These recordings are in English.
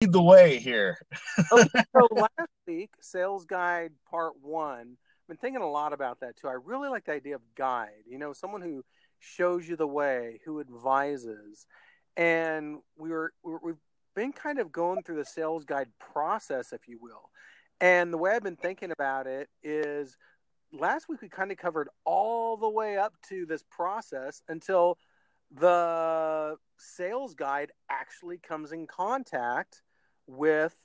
lead the way here. okay, oh, so last week, sales guide part one. I've been thinking a lot about that too. I really like the idea of guide. You know, someone who shows you the way, who advises, and we were, we we've been kind of going through the sales guide process, if you will. And the way I've been thinking about it is last week we kind of covered all the way up to this process until the sales guide actually comes in contact with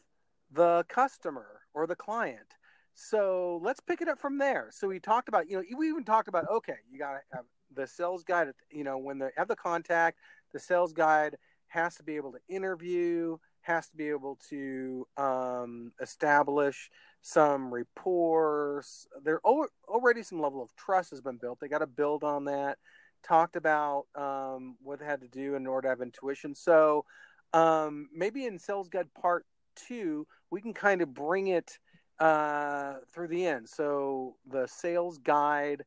the customer or the client. So let's pick it up from there. So we talked about, you know, we even talked about, okay, you got to have the sales guide, you know, when they have the contact, the sales guide has to be able to interview, has to be able to um, establish some rapport. There already some level of trust has been built. They got to build on that. Talked about um, what they had to do in order to have intuition. So um, maybe in Sales Guide Part Two, we can kind of bring it uh, through the end. So the sales guide,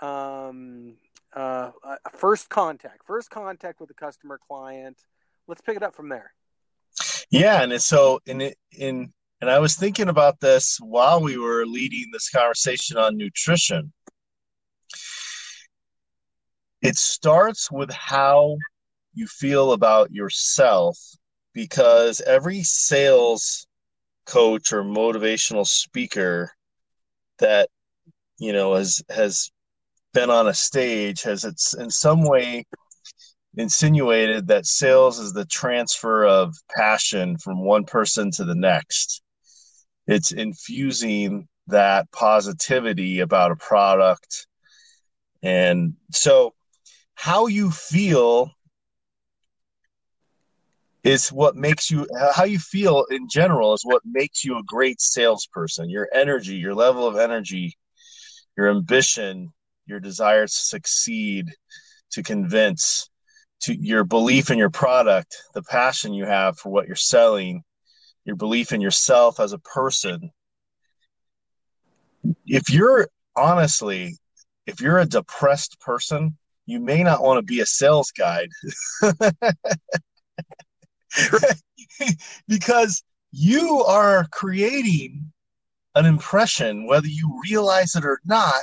um, uh, uh first contact, first contact with the customer client. Let's pick it up from there. Yeah, and so in in and I was thinking about this while we were leading this conversation on nutrition. It starts with how you feel about yourself because every sales coach or motivational speaker that you know has has been on a stage has it's in some way insinuated that sales is the transfer of passion from one person to the next. It's infusing that positivity about a product. And so how you feel is what makes you how you feel in general is what makes you a great salesperson. Your energy your level of energy your ambition your desire to succeed to convince to your belief in your product the passion you have for what you're selling your belief in yourself as a person. If you're honestly if you're a depressed person you may not want to be a sales guide because you are creating an impression whether you realize it or not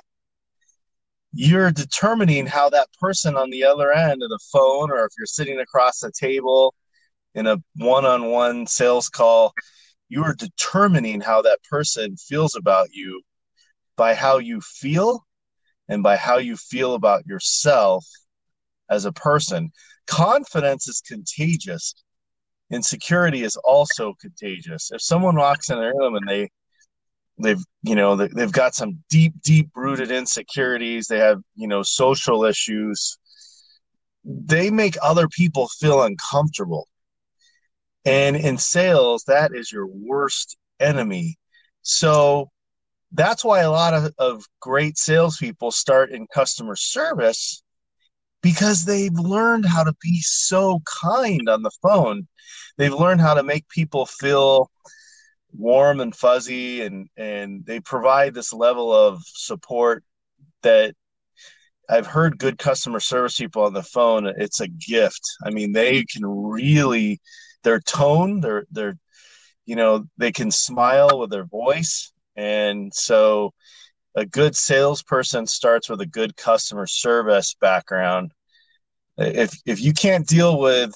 you're determining how that person on the other end of the phone or if you're sitting across the table in a one-on-one sales call you are determining how that person feels about you by how you feel and by how you feel about yourself as a person. Confidence is contagious insecurity is also contagious if someone walks in a room and they they've you know they've got some deep deep rooted insecurities they have you know social issues they make other people feel uncomfortable and in sales, that is your worst enemy. So that's why a lot of, of great salespeople start in customer service because they've learned how to be so kind on the phone. They've learned how to make people feel warm and fuzzy and and they provide this level of support that I've heard good customer service people on the phone it's a gift. I mean they can really their tone, their their you know, they can smile with their voice. And so a good salesperson starts with a good customer service background. If if you can't deal with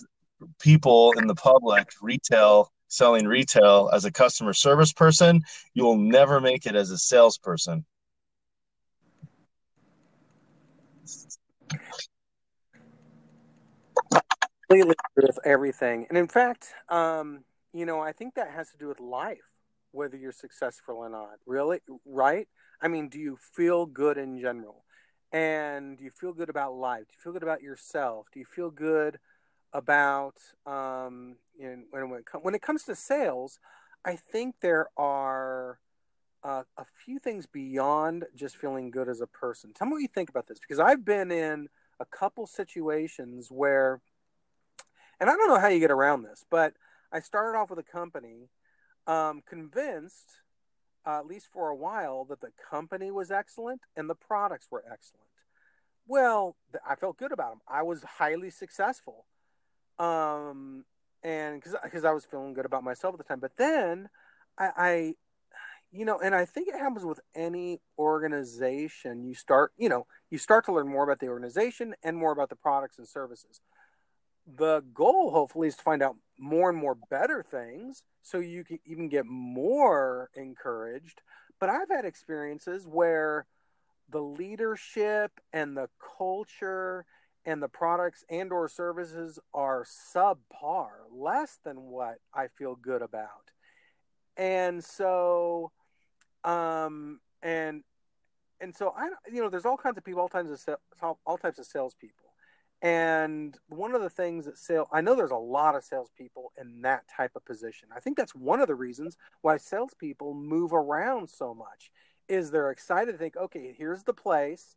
people in the public, retail, selling retail as a customer service person, you will never make it as a salesperson. completely with everything. And in fact, um, you know, I think that has to do with life, whether you're successful or not. Really, right? I mean, do you feel good in general? And do you feel good about life? Do you feel good about yourself? Do you feel good about um, you know, when, when, it com- when it comes to sales? I think there are uh, a few things beyond just feeling good as a person. Tell me what you think about this, because I've been in a couple situations where and I don't know how you get around this, but I started off with a company um, convinced, uh, at least for a while, that the company was excellent and the products were excellent. Well, I felt good about them. I was highly successful. Um, and because because I was feeling good about myself at the time. But then I, I, you know, and I think it happens with any organization. You start, you know, you start to learn more about the organization and more about the products and services. The goal, hopefully, is to find out more and more better things, so you can even get more encouraged. But I've had experiences where the leadership and the culture and the products and or services are subpar less than what i feel good about and so um and and so i you know there's all kinds of people all kinds of all, all types of salespeople and one of the things that sale i know there's a lot of salespeople in that type of position. I think that's one of the reasons why salespeople move around so much is they're excited to think okay here's the place.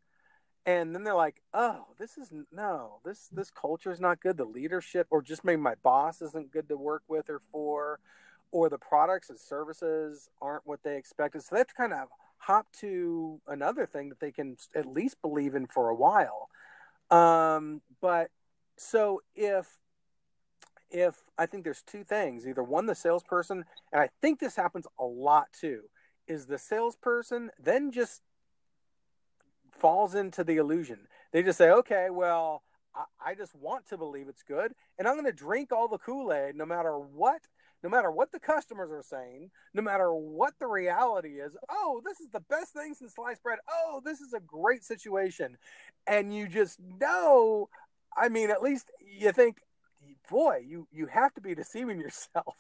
And then they're like oh this is no this this culture is not good. The leadership or just maybe my boss isn't good to work with or for or the products and services aren't what they expected. So they have to kind of hop to another thing that they can at least believe in for a while um, but so if if i think there's two things either one the salesperson and i think this happens a lot too is the salesperson then just falls into the illusion. They just say, okay, well, I, I just want to believe it's good, and I'm going to drink all the Kool Aid no matter what. No matter what the customers are saying, no matter what the reality is, oh, this is the best thing since sliced bread. Oh, this is a great situation. And you just know, I mean, at least you think, boy, you you have to be deceiving yourself,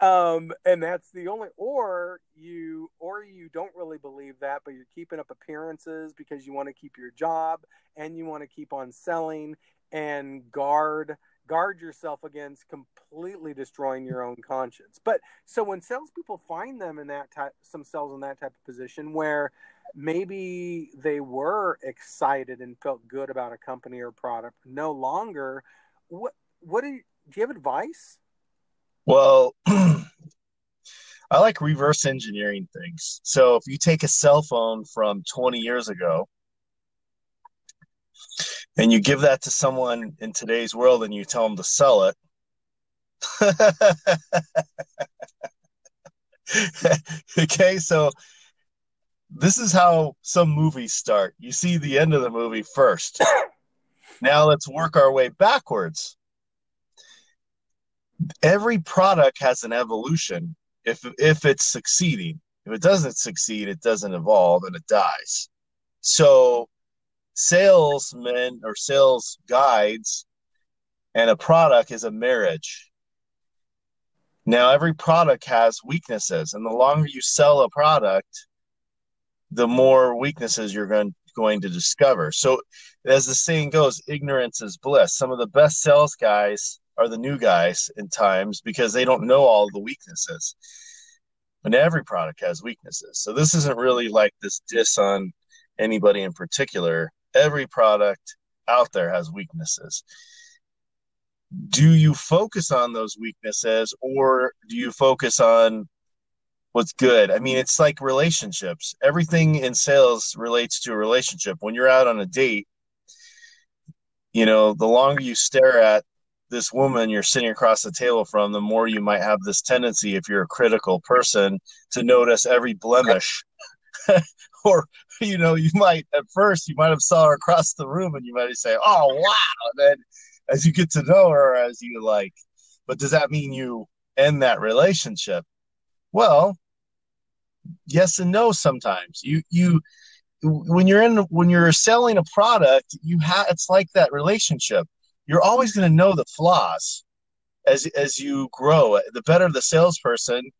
um, and that's the only. Or you or you don't really believe that, but you're keeping up appearances because you want to keep your job and you want to keep on selling and guard guard yourself against completely destroying your own conscience. But so when salespeople find them in that type, some themselves in that type of position where maybe they were excited and felt good about a company or product, no longer, what what do you, do you have advice? Well, I like reverse engineering things. So if you take a cell phone from 20 years ago and you give that to someone in today's world and you tell them to sell it, okay, so this is how some movies start. You see the end of the movie first. Now let's work our way backwards every product has an evolution if if it's succeeding if it doesn't succeed it doesn't evolve and it dies so salesmen or sales guides and a product is a marriage now every product has weaknesses and the longer you sell a product the more weaknesses you're going going to discover so as the saying goes ignorance is bliss some of the best sales guys are the new guys in times because they don't know all the weaknesses. And every product has weaknesses. So this isn't really like this diss on anybody in particular. Every product out there has weaknesses. Do you focus on those weaknesses or do you focus on what's good? I mean, it's like relationships. Everything in sales relates to a relationship. When you're out on a date, you know, the longer you stare at this woman you're sitting across the table from, the more you might have this tendency, if you're a critical person, to notice every blemish. or, you know, you might at first you might have saw her across the room and you might say, Oh wow. And then as you get to know her, as you like, but does that mean you end that relationship? Well, yes and no sometimes. You you when you're in when you're selling a product, you have it's like that relationship you're always going to know the flaws as as you grow. The better the salesperson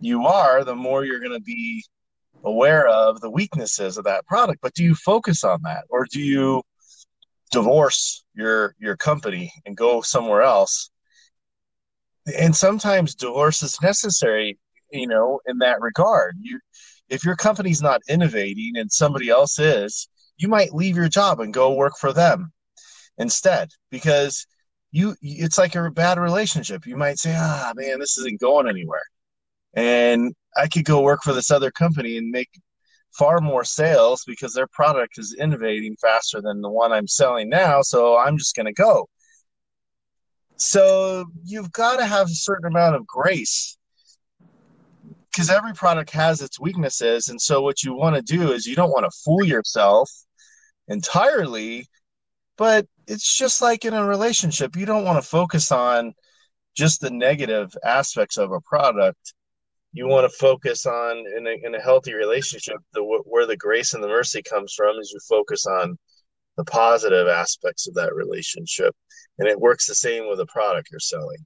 you are, the more you're going to be aware of the weaknesses of that product. But do you focus on that, or do you divorce your your company and go somewhere else? And sometimes divorce is necessary, you know, in that regard. You if your company's not innovating and somebody else is, you might leave your job and go work for them instead because you it's like a bad relationship you might say ah man this isn't going anywhere and i could go work for this other company and make far more sales because their product is innovating faster than the one i'm selling now so i'm just going to go So you've got to have a certain amount of grace because every product has its weaknesses. And so what you want to do is you don't want to fool yourself entirely, but it's just like in a relationship. You don't want to focus on just the negative aspects of a product. You want to focus on in a, in a healthy relationship, the where the grace and the mercy comes from is you focus on the positive aspects of that relationship. And it works the same with a product you're selling.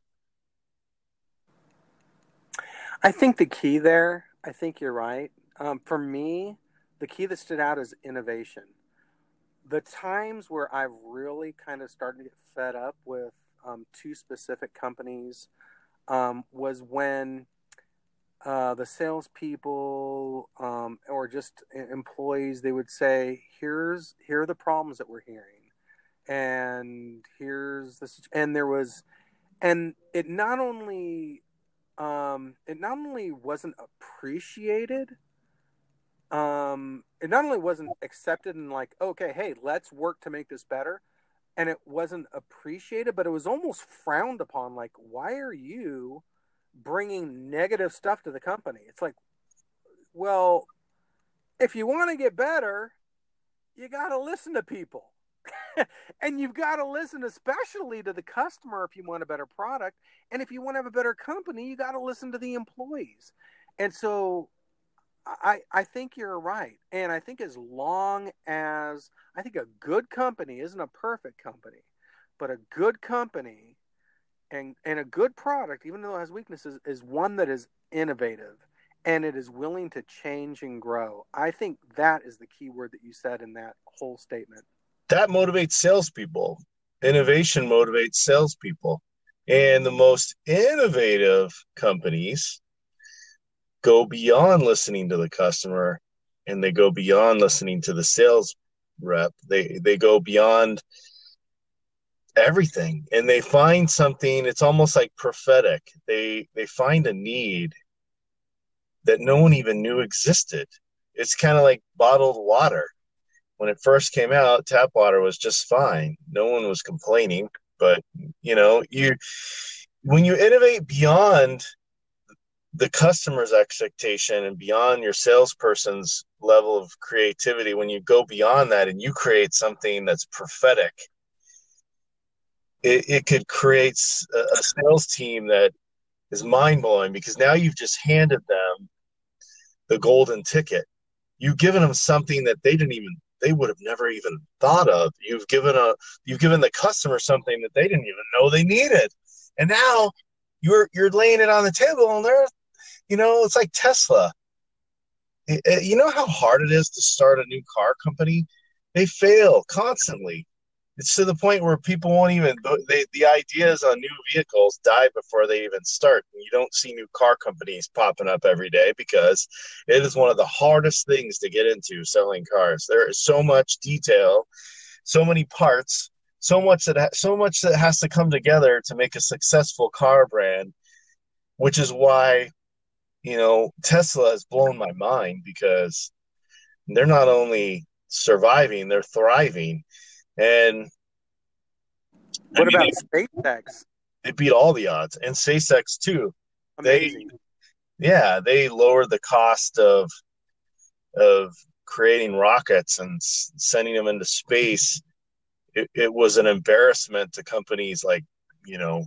I think the key there, I think you're right. Um, for me, the key that stood out is innovation. The times where I've really kind of started to get fed up with um, two specific companies um, was when uh, the salespeople um, or just employees they would say, "Here's here are the problems that we're hearing, and here's this," and there was, and it not only um, it not only wasn't appreciated, um, it not only wasn't accepted and like, okay, hey, let's work to make this better, and it wasn't appreciated, but it was almost frowned upon. Like, why are you bringing negative stuff to the company? It's like, well, if you want to get better, you got to listen to people. and you've got to listen especially to the customer if you want a better product and if you want to have a better company you got to listen to the employees and so I, I think you're right and i think as long as i think a good company isn't a perfect company but a good company and and a good product even though it has weaknesses is one that is innovative and it is willing to change and grow i think that is the key word that you said in that whole statement that motivates salespeople. Innovation motivates salespeople. And the most innovative companies go beyond listening to the customer and they go beyond listening to the sales rep. They they go beyond everything and they find something it's almost like prophetic. They they find a need that no one even knew existed. It's kind of like bottled water when it first came out, tap water was just fine. No one was complaining. But you know, you when you innovate beyond the customer's expectation and beyond your salesperson's level of creativity, when you go beyond that and you create something that's prophetic, it, it could create a, sales team that is mind blowing because now you've just handed them the golden ticket. You've given them something that they didn't even they would have never even thought of. You've given a you've given the customer something that they didn't even know they needed. And now you're you're laying it on the table and they're you know, it's like Tesla. You know how hard it is to start a new car company? They fail constantly it's to the point where people won't even they, the ideas on new vehicles die before they even start. You don't see new car companies popping up every day because it is one of the hardest things to get into selling cars. There is so much detail so many parts so much that ha- so much that has to come together to make a successful car brand which is why you know tesla has blown my mind because they're not only surviving they're thriving and what I mean, about SpaceX? They beat all the odds, and SpaceX too. Amazing. They, yeah, they lowered the cost of of creating rockets and sending them into space. It, it was an embarrassment to companies like you know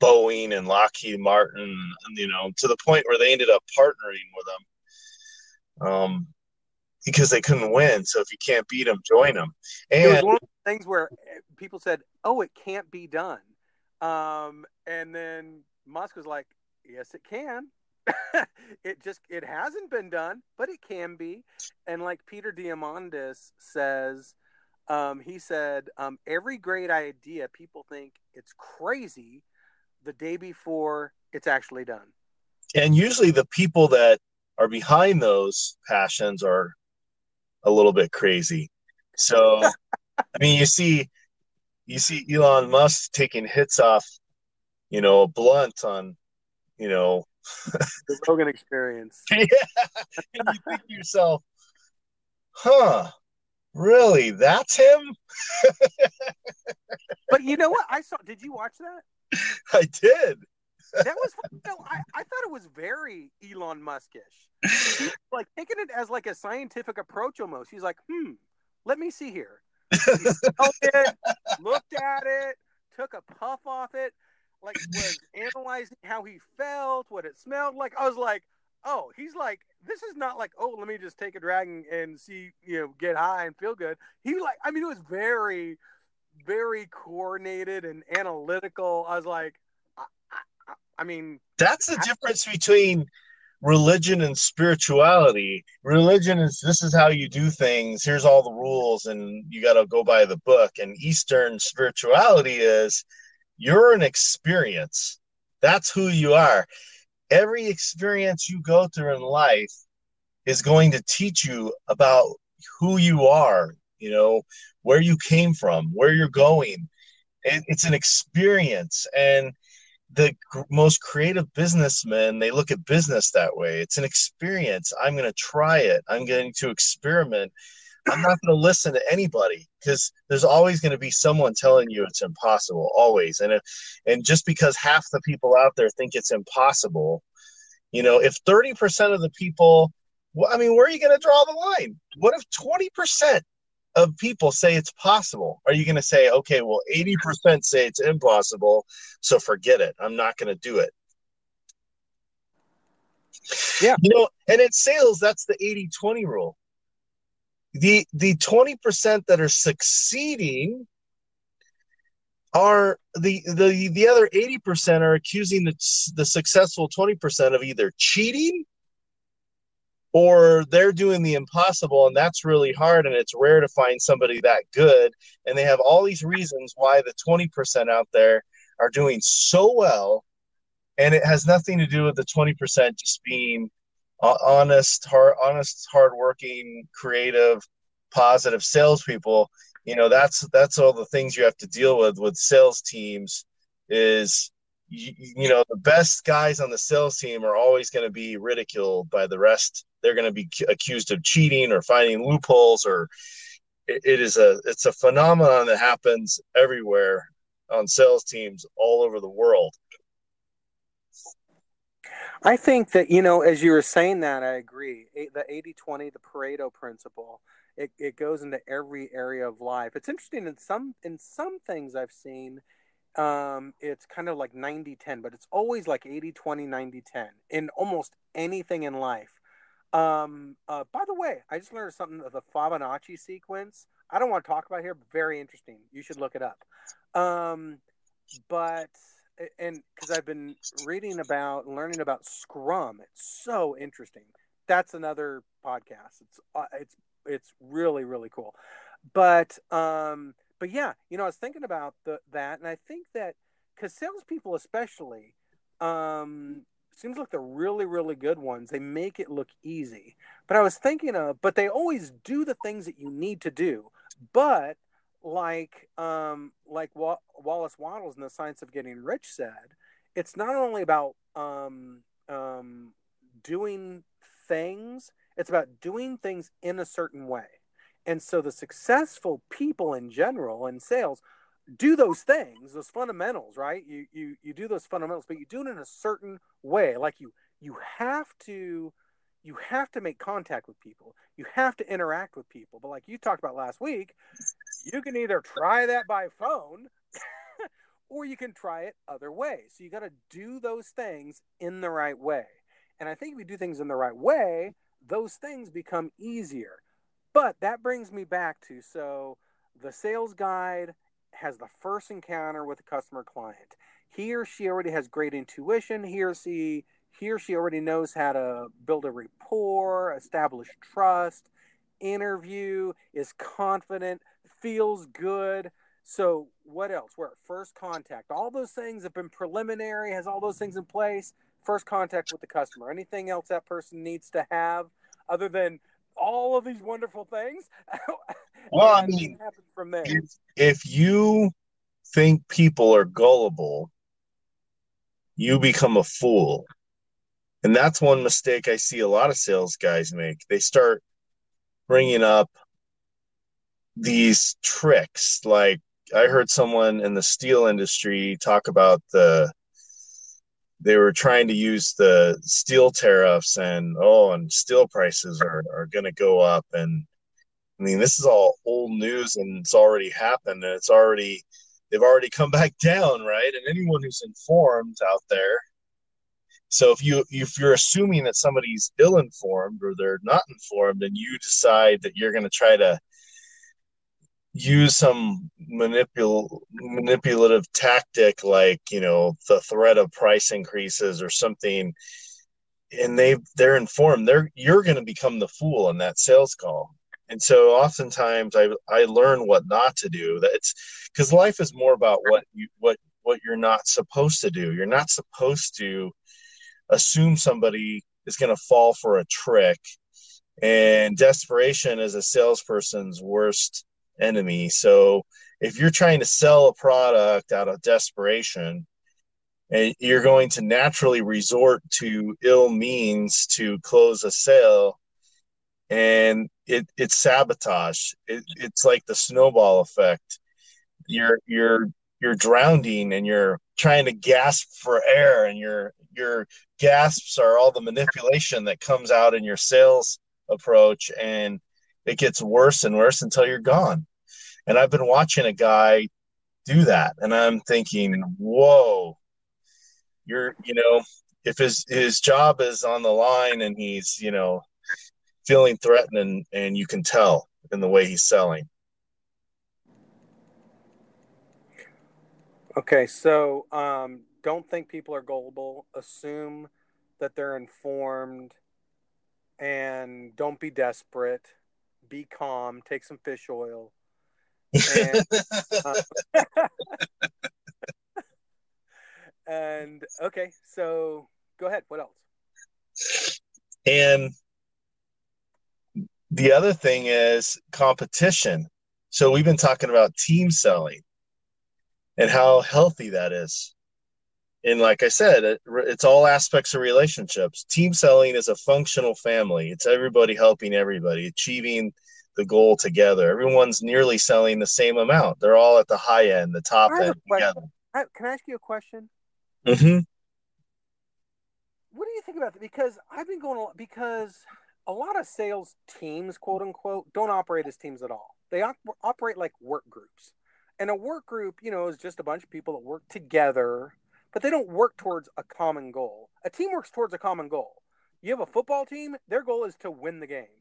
Boeing and Lockheed Martin, you know, to the point where they ended up partnering with them. Um, because they couldn't win. So if you can't beat them, join them. And it was one of the things where eh, people said, "Oh, it can't be done," um, and then Musk was like, "Yes, it can." it just it hasn't been done, but it can be. And like Peter Diamandis says, um, he said, um, every great idea people think it's crazy the day before it's actually done. And usually the people that are behind those passions are a little bit crazy. So, I mean, you see, you see Elon Musk taking hits off, you know, a blunt on, you know, the Rogan experience. yeah, and you think to yourself, huh? Really? That's him? but you know what? I saw. Did you watch that? I did. That was you know, I, I thought it was very Elon Muskish. like taking it as like a scientific approach almost. He's like, hmm, let me see here. He smelled it, looked at it, took a puff off it, like was analyzing how he felt, what it smelled like. I was like, oh, he's like, this is not like, oh, let me just take a drag and, see, you know, get high and feel good. He like, I mean, it was very, very coordinated and analytical. I was like, I, I, I mean, that's the difference between religion and spirituality. Religion is this is how you do things. Here's all the rules, and you got to go by the book. And Eastern spirituality is you're an experience. That's who you are. Every experience you go through in life is going to teach you about who you are, you know, where you came from, where you're going. It, it's an experience. And the most creative businessmen they look at business that way. It's an experience. I'm going to try it. I'm going to experiment. I'm not going to listen to anybody because there's always going to be someone telling you it's impossible always. And if, and just because half the people out there think it's impossible you know if 30% of the people well, i mean where are you going to draw the line? What if 20% of people say it's possible, are you going to say, okay, well, 80% say it's impossible, so forget it. I'm not going to do it. Yeah. You know, and in sales, that's the 80 20 rule. The, the 20% that are succeeding are the, the, the other 80% are accusing the, the successful 20% of either cheating or they're doing the impossible and that's really hard and it's rare to find somebody that good and they have all these reasons why the 20% out there are doing so well and it has nothing to do with the 20% just being honest hard honest hardworking creative positive salespeople. You know that's that's all the things you have to deal with with sales teams is you, you know the best guys on the sales team are always going to be ridiculed by the rest. They're going to be accused of cheating or finding loopholes or it, it is a it's a phenomenon that happens everywhere on sales teams all over the world. I think that you know as you were saying that i agree. The 80-20 the pareto principle it, it goes into every area of life. It's interesting in some in some things i've seen um, it's kind of like 90 10, but it's always like 80 20, 90 10 in almost anything in life. Um, uh, by the way, I just learned something of the Fibonacci sequence. I don't want to talk about here, but very interesting. You should look it up. Um, but and because I've been reading about learning about Scrum, it's so interesting. That's another podcast. It's uh, it's it's really really cool. But um, but yeah, you know, I was thinking about the that, and I think that because salespeople especially, um, seems like the really really good ones they make it look easy. But i was thinking of but they always do the things that you need to do. But like um like Wa- wallace Wattles in the science of getting rich said it's not only about um um doing things it's about doing things in a certain way and so the successful people in general in sales do those things, those fundamentals, right? You you you do those fundamentals, but you do it in a certain way. Like you you have to you have to make contact with people. You have to interact with people. But like you talked about last week, you can either try that by phone or you can try it other ways. So you got to do those things in the right way. And I think if you do things in the right way, those things become easier. But that brings me back to so the sales guide has the first encounter with a customer client. He or she already has great intuition. He or she he or she already knows how to build a rapport, establish trust, interview, is confident, feels good. So what else? We're at first contact. All those things have been preliminary, has all those things in place. First contact with the customer. Anything else that person needs to have other than all of these wonderful things? Well, I mean, from there. If, if you think people are gullible, you become a fool. And that's one mistake I see a lot of sales guys make. They start bringing up these tricks like I heard someone in the steel industry talk about the they were trying to use the steel tariffs and oh and steel prices are, are going to go up. And i mean this is all old news and it's already happened and it's already they've already come back down right? And anyone who's informed out there. So if you if you're assuming that somebody's ill informed or they're not informed and you decide that you're going to try to use some manipul- manipulative tactic like you know the threat of price increases or something and they they're informed they're you're going to become the fool in that sales call. And so oftentimes i i learn what not to do that it's because life is more about what you what what you're not supposed to do. You're not supposed to assume somebody is going to fall for a trick and desperation is a salesperson's worst enemy. So if you're trying to sell a product out of desperation, and you're going to naturally resort to ill means to close a sale and it, it's sabotage it, it's like the snowball effect you're you're you're drowning and you're trying to gasp for air and your your gasps are all the manipulation that comes out in your sales approach and it gets worse and worse until you're gone. And I've been watching a guy do that, and I'm thinking, whoa, you're, you know, if his his job is on the line and he's, you know, feeling threatened and, and you can tell in the way he's selling. Okay, so um, don't think people are gullible. Assume that they're informed and don't be desperate. Be calm. Take some fish oil. And, uh, and okay, so go ahead. What else? And the other thing is competition. So we've been talking about team selling and how healthy that is and like I said, it, it's all aspects of relationships. Team selling is a functional family. It's everybody helping everybody, achieving the goal together. Everyone's nearly selling the same amount. They're all at the high end, the top end together. can I ask you a question? Mm-hmm. What do you think about that? Because I've been going because a lot of sales teams, quote unquote, don't operate as teams at all. They op- operate like work groups. And a work group, you know, is just a bunch of people that work together but they don't work towards a common goal. A team works towards a common goal. You have a football team, their goal is to win the game,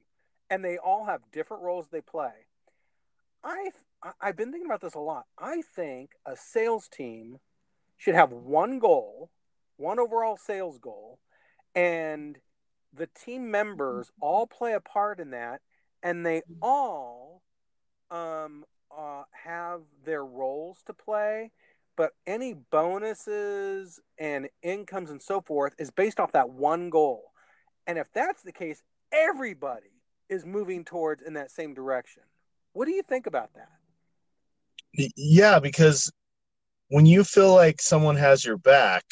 and they all have different roles they play. I've I've been thinking about this a lot. I think a sales team should have one goal, one overall sales goal, and the team members all play a part in that, and they all um, uh, have their roles to play but any bonuses and incomes and so forth is based off that one goal. And if that's the case, everybody is moving towards in that same direction. What do you think about that? Yeah, because when you feel like someone has your back,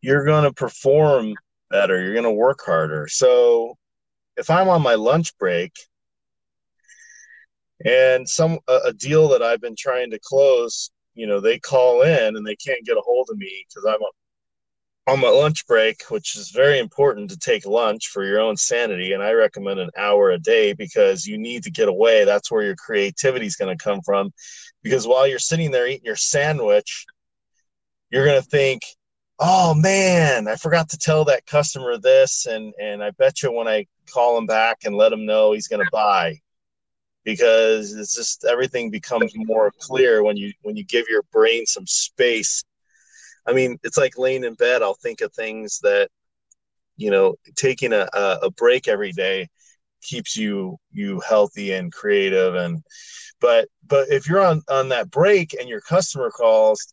you're going to perform better, you're going to work harder. So if I'm on my lunch break and some a, deal that I've been trying to close you know they call in and they can't get a hold of me because I'm on my lunch break, which is very important to take lunch for your own sanity. And I recommend an hour a day because you need to get away. That's where your creativity is going to come from. Because while you're sitting there eating your sandwich, you're going to think, oh man, I forgot to tell that customer this. And, and I bet you when I call him back and let him know he's going to buy, because it's just everything becomes more clear when you when you give your brain some space. I mean it's like laying in bed i'll think of things that you know taking a, a break every day keeps you you healthy and creative and but but if you're on on that break and your customer calls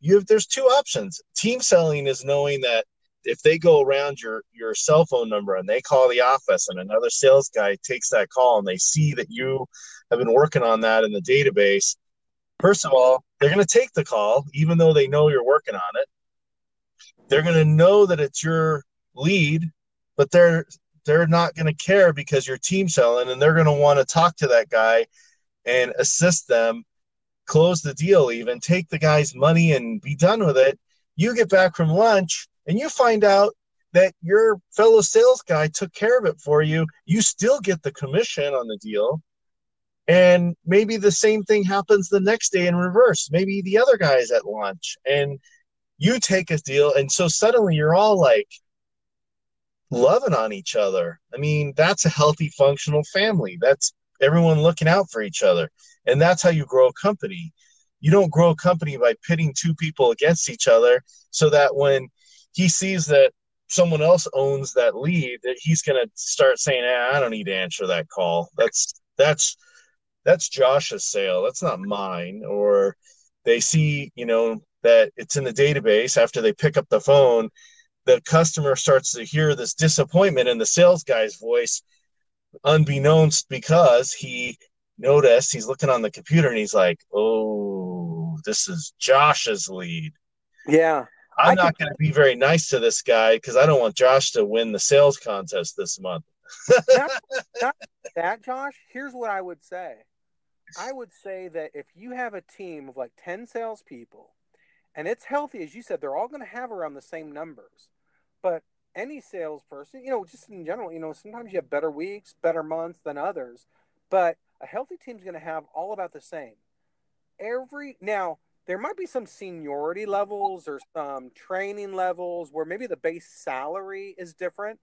you have there's two options. Team selling is knowing that if they go around your your cell phone number and they call the office and another sales guy takes that call and they see that you have been working on that in the database first of all they're going to take the call even though they know you're working on it they're going to know that it's your lead but they're they're not going to care because you're team selling and they're going to want to talk to that guy and assist them close the deal, even take the guy's money and be done with it. You get back from lunch and you find out that your fellow sales guy took care of it for you. You still get the commission on the deal. And maybe the same thing happens the next day in reverse. Maybe the other guy's at lunch and you take a deal. And so suddenly you're all like loving on each other. I mean, that's a healthy, functional family. That's everyone looking out for each other. And that's how you grow a company. You don't grow a company by pitting two people against each other so that when he sees that someone else owns that lead that he's going to start saying eh, i don't need to answer that call. That's that's that's josh's sale. That's not mine. Or they see you know that it's in the database after they pick up the phone the customer starts to hear this disappointment in the sales guy's voice unbeknownst because he noticed he's looking on the computer and he's like oh this is josh's lead. Yeah I'm not going to be very nice to this guy because I don't want Josh to win the sales contest this month. not, not that, Josh. Here's what I would say. I would say that if you have a team of like 10 salespeople and it's healthy, as you said, they're all going to have around the same numbers. But any salesperson, you know, just in general, you know, sometimes you have better weeks, better months than others. But a healthy team is going to have all about the same. Every now, there might be some seniority levels or some training levels where maybe the base salary is different.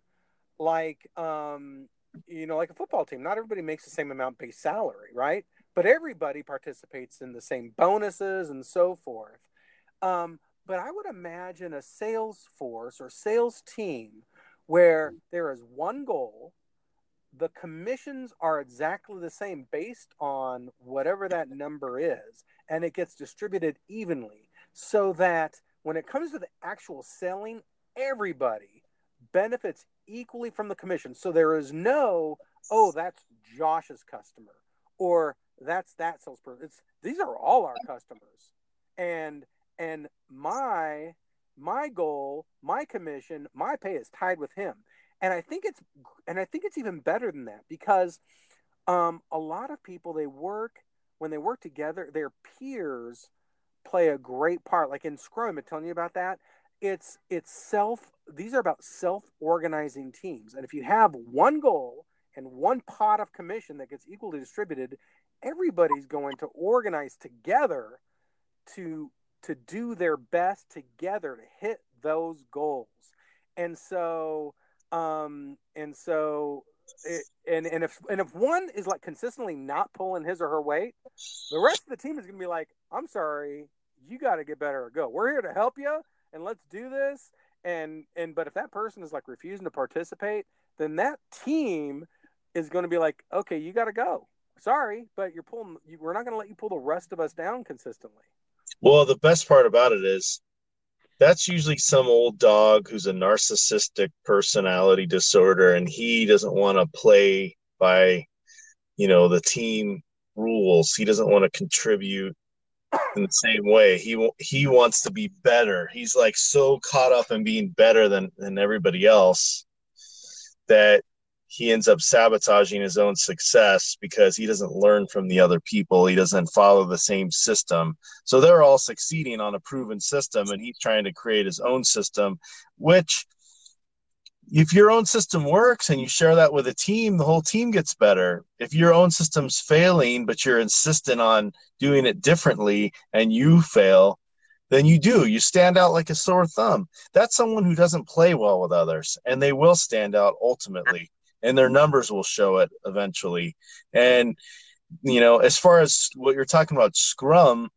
Like um you know like a football team not everybody makes the same amount base salary right? But everybody participates in the same bonuses and so forth. Um but i would imagine a sales force or sales team where there is one goal the commissions are exactly the same based on whatever that number is and it gets distributed evenly so that when it comes to the actual selling, everybody benefits equally from the commission. So there is no, oh, that's Josh's customer or that's that salesperson. It's these are all our customers. And and my my goal, my commission, my pay is tied with him. And I think it's and I think it's even better than that because um, a lot of people they work when they work together, their peers play a great part. Like in Scrum, I'm telling you about that. It's it's self. These are about self-organizing teams, and if you have one goal and one pot of commission that gets equally distributed, everybody's going to organize together to to do their best together to hit those goals. And so um and so it, and and if and if one is like consistently not pulling his or her weight, the rest of the team is going to be like, "I'm sorry, you got to get better or go. We're here to help you, and let's do this." And and but if that person is like refusing to participate, then that team is going to be like, "Okay, you got to go. Sorry, but you're pulling. You, we're not going to let you pull the rest of us down consistently." Well, the best part about it is that's usually some old dog who's a narcissistic personality disorder and he doesn't want to play by you know the team rules. He doesn't want to contribute in the same way. He he wants to be better. He's like so caught up in being better than than everybody else that he ends up sabotaging his own success because he doesn't learn from the other people. He doesn't follow the same system. So they're all succeeding on a proven system, and he's trying to create his own system, which if your own system works and you share that with a team, the whole team gets better. If your own system's failing, but you're insistent on doing it differently and you fail, then you do. You stand out like a sore thumb. That's someone who doesn't play well with others, and they will stand out ultimately and their numbers will show it eventually. And you know, as far as what you're talking about, Scrum,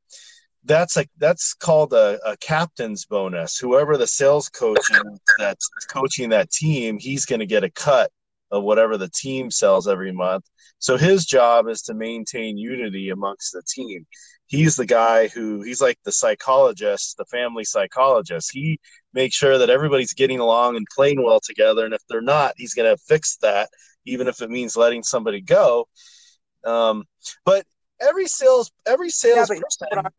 that's like that's called a, a captain's bonus. Whoever the sales coach that's coaching that team, he's going to get a cut of whatever the team sells every month. So his job is to maintain unity amongst the team. He's the guy who he's like the psychologist, the family psychologist. He makes sure that everybody's getting along and playing well together. And if they're not, he's going to fix that, even if it means letting somebody go. Um, but every sales, every sales yeah, person,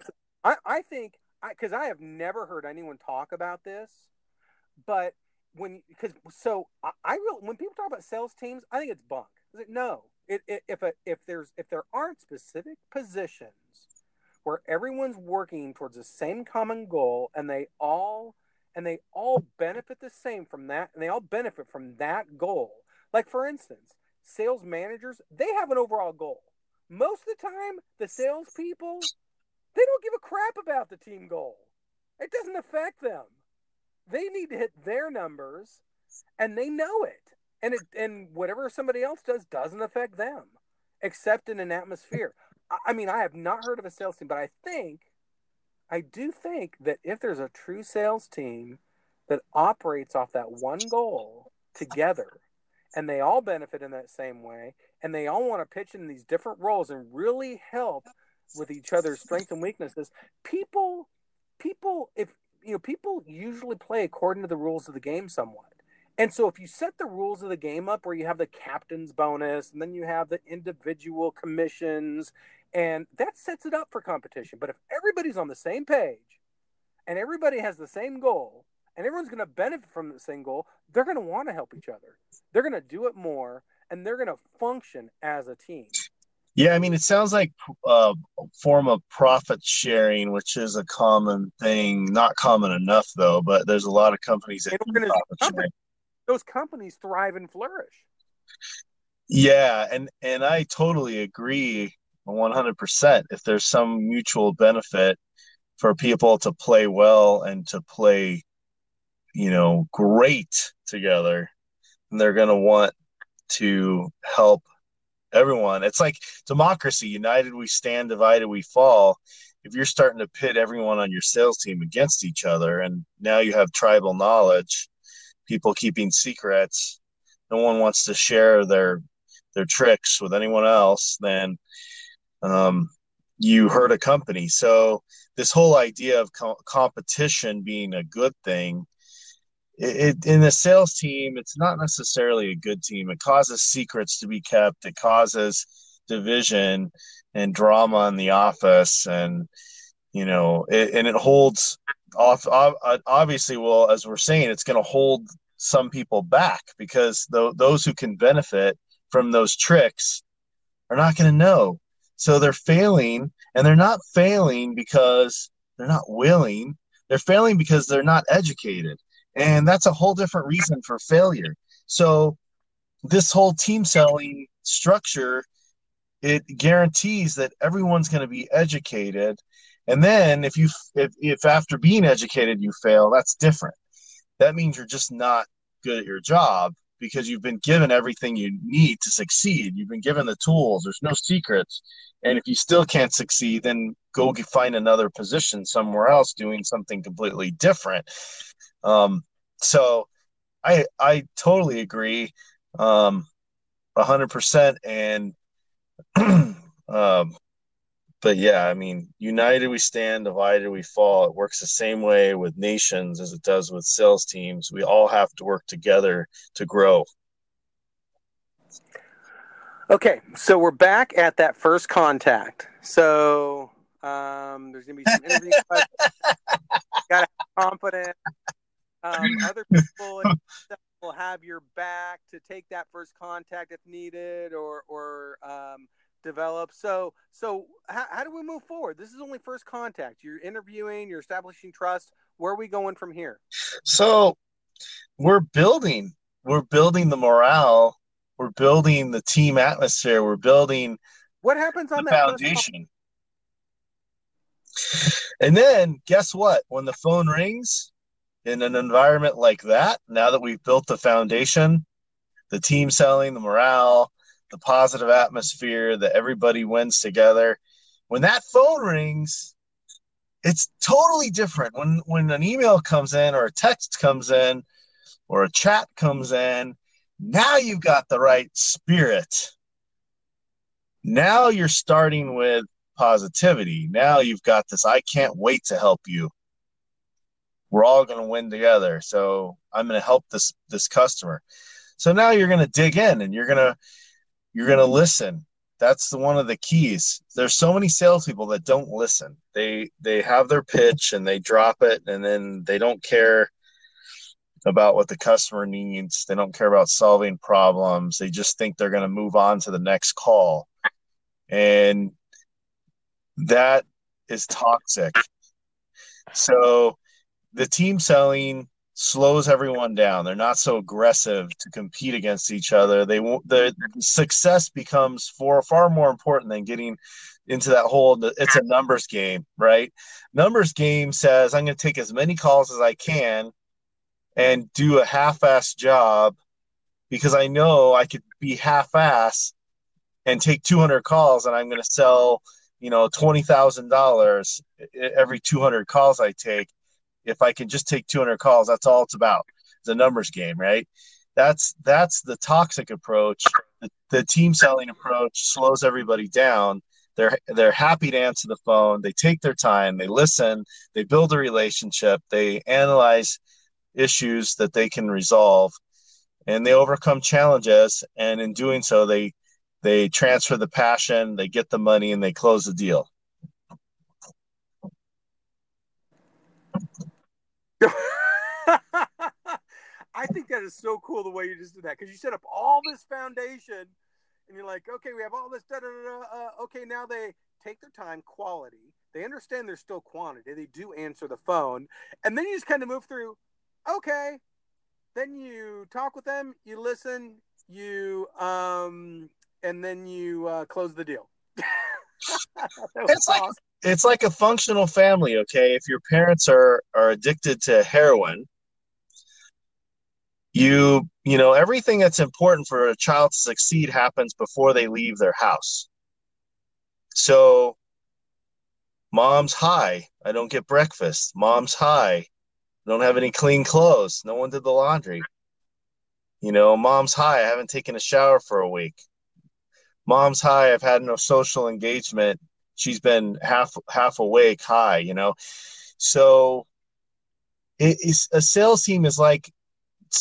I, I think, because I, I have never heard anyone talk about this, but when because so I, I really when people talk about sales teams, I think it's bunk. No, it, it, if a, if there's if there aren't specific positions where everyone's working towards the same common goal and they all and they all benefit the same from that and they all benefit from that goal. Like for instance sales managers they have an overall goal. Most of the time the salespeople they don't give a crap about the team goal. It doesn't affect them they need to hit their numbers and they know it. And it and whatever somebody else does doesn't affect them except in an atmosphere. I mean, I have not heard of a sales team, but I think, I do think that if there's a true sales team that operates off that one goal together, and they all benefit in that same way, and they all want to pitch in these different roles and really help with each other's strengths and weaknesses, people, people, if you know, people usually play according to the rules of the game somewhat. And so if you set the rules of the game up where you have the captain's bonus and then you have the individual commissions and that sets it up for competition. But if everybody's on the same page and everybody has the same goal and everyone's going to benefit from the same goal, they're going to want to help each other. They're going to do it more and they're going to function as a team. Yeah, I mean, it sounds like uh, a form of profit sharing, which is a common thing. Not common enough, though, but there's a lot of companies that sharing those companies thrive and flourish. Yeah, and and I totally agree 100%. If there's some mutual benefit for people to play well and to play you know great together, and they're going to want to help everyone. It's like democracy, united we stand, divided we fall. If you're starting to pit everyone on your sales team against each other and now you have tribal knowledge, people keeping secrets. No one wants to share their their tricks with anyone else. Then um, you hurt a company. So this whole idea of co- competition being a good thing, it, in a sales team, it's not necessarily a good team. It causes secrets to be kept. It causes division and drama in the office, and you know, it, and it holds off. Uh, obviously, well, as we're saying, it's going to hold some people back because th- those who can benefit from those tricks are not going to know. So they're failing, and they're not failing because they're not willing. They're failing because they're not educated. And that's a whole different reason for failure. So this whole team selling structure it guarantees that everyone's going to be educated and then if you if, if after being educated you fail that's different that means you're just not good at your job because you've been given everything you need to succeed. You've been given the tools. There's no secrets. And if you still can't succeed, then go find another position somewhere else doing something completely different. Um, so I I totally agree, um, hundred percent. And um, but yeah, I mean, united we stand, divided we fall. It works the same way with nations as it does with sales teams. We all have to work together to grow. Okay, so we're back at that first contact. So um, there's going to be some interview questions. Got to have confidence. Um, other people will have your back to take that first contact if needed, or or um, develop. So, so how, how, do we move forward? This is only first contact. You're interviewing, you're establishing trust. Where are we going from here? So, we're building. We're building the morale. We're building the team atmosphere. We're building. What happens on the that foundation? And then, guess what? When the phone rings in an environment like that, now that we've built the foundation, the team selling, the morale, the positive atmosphere that everybody wins together. When that phone rings, it's totally different. When when an email comes in or a text comes in or a chat comes in, now you've got the right spirit. Now you're starting with positivity. Now you've got this I can't wait to help you. We're all going to win together. So I'm going to help this this customer. So now you're going to dig in and you're going to you're going to listen. That's the, one of the keys. There's so many salespeople that don't listen. They they have their pitch and they drop it, and then they don't care about what the customer needs. They don't care about solving problems. They just think they're going to move on to the next call, and that is toxic. So the team selling slows everyone down. They're not so aggressive to compete against each other. They the success becomes for far more important than getting into that whole it's a numbers game, right? Numbers game says I'm going to take as many calls as I can and do a half-ass job because I know I could be half-ass and take 200 calls and I'm going to sell, you know, $20,000 every 200 calls I take if I can just take 200 calls, that's all it's about. It's a numbers game, right? That's that's the toxic approach. The, the team selling approach slows everybody down. They're they're happy to answer the phone. They take their time. They listen. They build a relationship. They analyze issues that they can resolve, and they overcome challenges. And in doing so, they they transfer the passion. They get the money, and they close the deal. I think that is so cool the way you just did that because you set up all this foundation and you're like, okay, we have all this, da da da. Uh, okay, now they take their time, quality. They understand there's still quantity. They do answer the phone, and then you just kind of move through. Okay, then you talk with them, you listen, you um, and then you uh, close the deal. it's awesome. like it's like a functional family. Okay, if your parents are are addicted to heroin, you you know everything that's important for a child to succeed happens before they leave their house. So, mom's high. I don't get breakfast. Mom's high. I don't have any clean clothes. No one did the laundry. You know, mom's high. I haven't taken a shower for a week mom's high i've had no social engagement. She's been half half awake high you know? So it, it's a sales team is like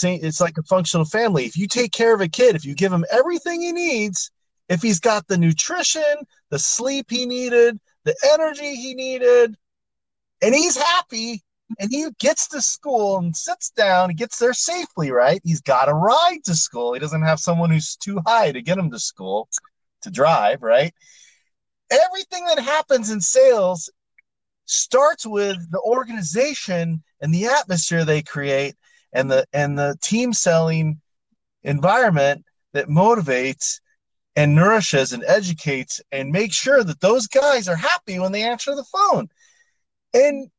it's like a functional family. If you take care of a kid if you give him everything he needs if he's got the nutrition the sleep he needed the energy he needed and he's happy and he gets to school and sits down he gets there safely right? He's got a ride to school. He doesn't have someone who's too high to get him to school to drive, right? Everything that happens in sales starts with the organization and the atmosphere they create and the and the team selling environment that motivates and nourishes and educates and makes sure that those guys are happy when they answer the phone. And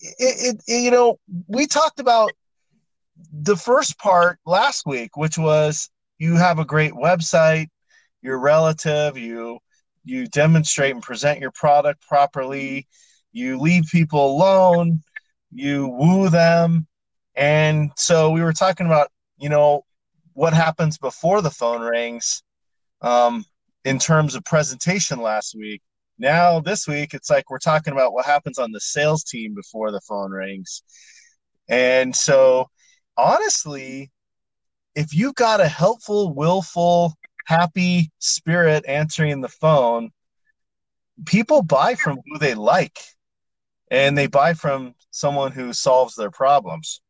it, it, you know, we talked about the first part last week, which was you have a great website, your relative, you you demonstrate and present your product properly, you leave people alone, you woo them. And so we were talking about, you know, what happens before the phone rings um, in terms of presentation last week. Now, this week, it's like we're talking about what happens on the sales team before the phone rings. And so, honestly, if you've got a helpful, willful, happy spirit answering the phone, people buy from who they like and they buy from someone who solves their problems.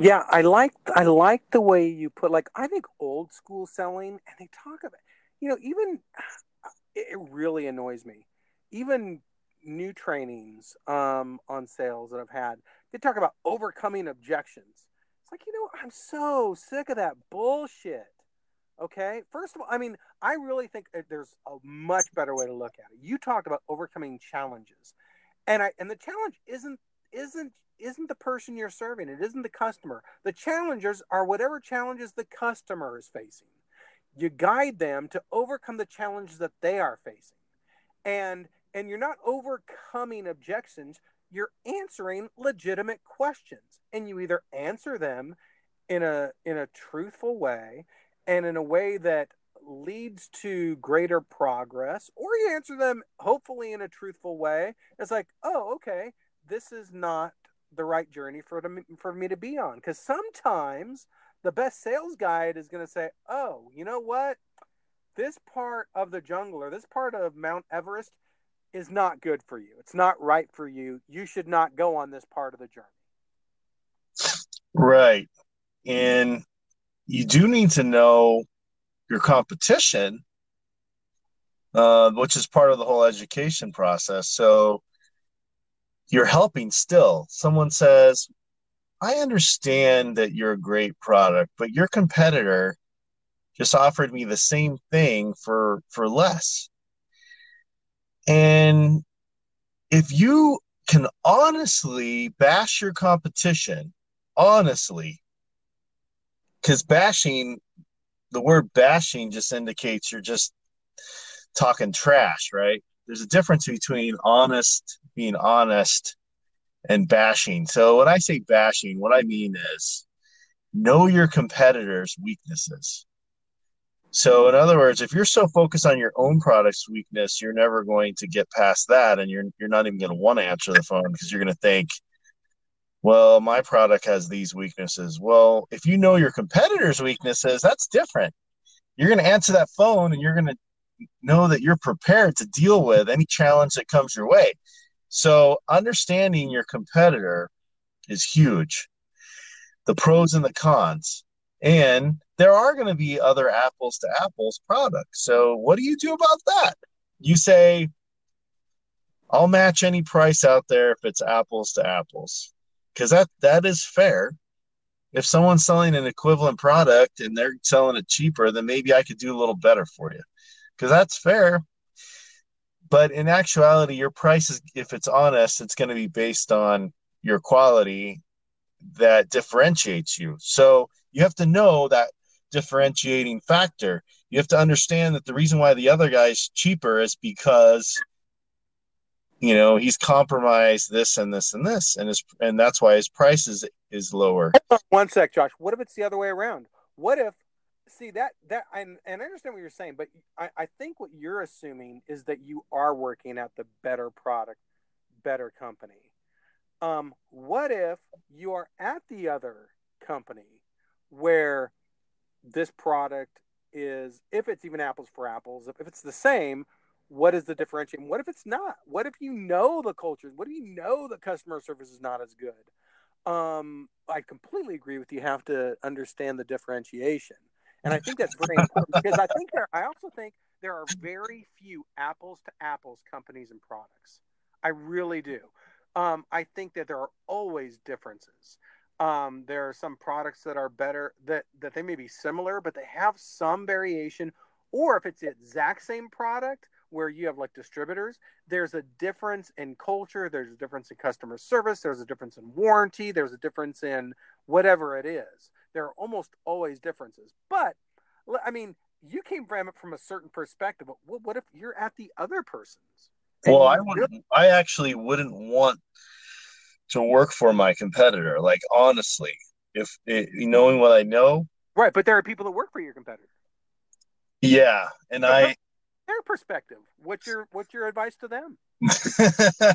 Yeah, I like I like the way you put like I think old school selling and they talk about you know even it really annoys me. Even new trainings um, on sales that I've had, they talk about overcoming objections. It's like, you know, I'm so sick of that bullshit. Okay. First of all, I mean, I really think uh, there's a much better way to look at it. You talked about overcoming challenges, and I and the challenge isn't isn't isn't the person you're serving. It isn't the customer. The challengers are whatever challenges the customer is facing. You guide them to overcome the challenges that they are facing, and and you're not overcoming objections. You're answering legitimate questions, and you either answer them in a in a truthful way and in a way that leads to greater progress, or you answer them hopefully in a truthful way. It's like, oh, okay, this is not the right journey for for me to be on. Because sometimes the best sales guide is going to say, oh, you know what? This part of the jungle or this part of Mount Everest is not good for you. It's not right for you. You should not go on this part of the journey. Right. And you do need to know your competition uh, which is part of the whole education process. So you're helping still. Someone says, I understand that you're a great product, but your competitor just offered me the same thing for for less. And if you can honestly bash your competition, honestly, because bashing, the word bashing just indicates you're just talking trash, right? There's a difference between honest, being honest, and bashing. So when I say bashing, what I mean is know your competitors' weaknesses. So in other words, if you're so focused on your own product's weakness, you're never going to get past that and you're you're not even going to want to answer the phone because you're going to think well, my product has these weaknesses. Well, if you know your competitors' weaknesses, that's different. You're going to answer that phone and you're going to know that you're prepared to deal with any challenge that comes your way. So, understanding your competitor is huge. The pros and the cons. And there are going to be other apples to apples products. So, what do you do about that? You say, I'll match any price out there if it's apples to apples. Because that, that is fair. If someone's selling an equivalent product and they're selling it cheaper, then maybe I could do a little better for you. Because that's fair. But in actuality, your price is, if it's honest, it's going to be based on your quality that differentiates you. So you have to know that differentiating factor. You have to understand that the reason why the other guy's cheaper is because you know he's compromised this and this and this and his and that's why his price is is lower. One sec, Josh. What if it's the other way around? What if see that that and, and I understand what you're saying, but I, I think what you're assuming is that you are working at the better product, better company. Um, what if you are at the other company where this product is, if it's even apples for apples, if it's the same, what is the differentiation? What if it's not? What if you know the culture? What if you know the customer service is not as good? Um, I completely agree with you. you have to understand the differentiation. And I think that's very important because I think there, I also think there are very few apples to apples companies and products. I really do. Um, I think that there are always differences. Um, there are some products that are better that that they may be similar, but they have some variation. Or if it's the exact same product where you have like distributors, there's a difference in culture, there's a difference in customer service, there's a difference in warranty, there's a difference in whatever it is. There are almost always differences. But I mean, you came from it from a certain perspective. But what if you're at the other person's? Well, I wouldn't. I actually wouldn't want to work for my competitor. Like honestly, if it, knowing what I know, right? But there are people that work for your competitor. Yeah, and I their perspective. What's your what's your advice to them? I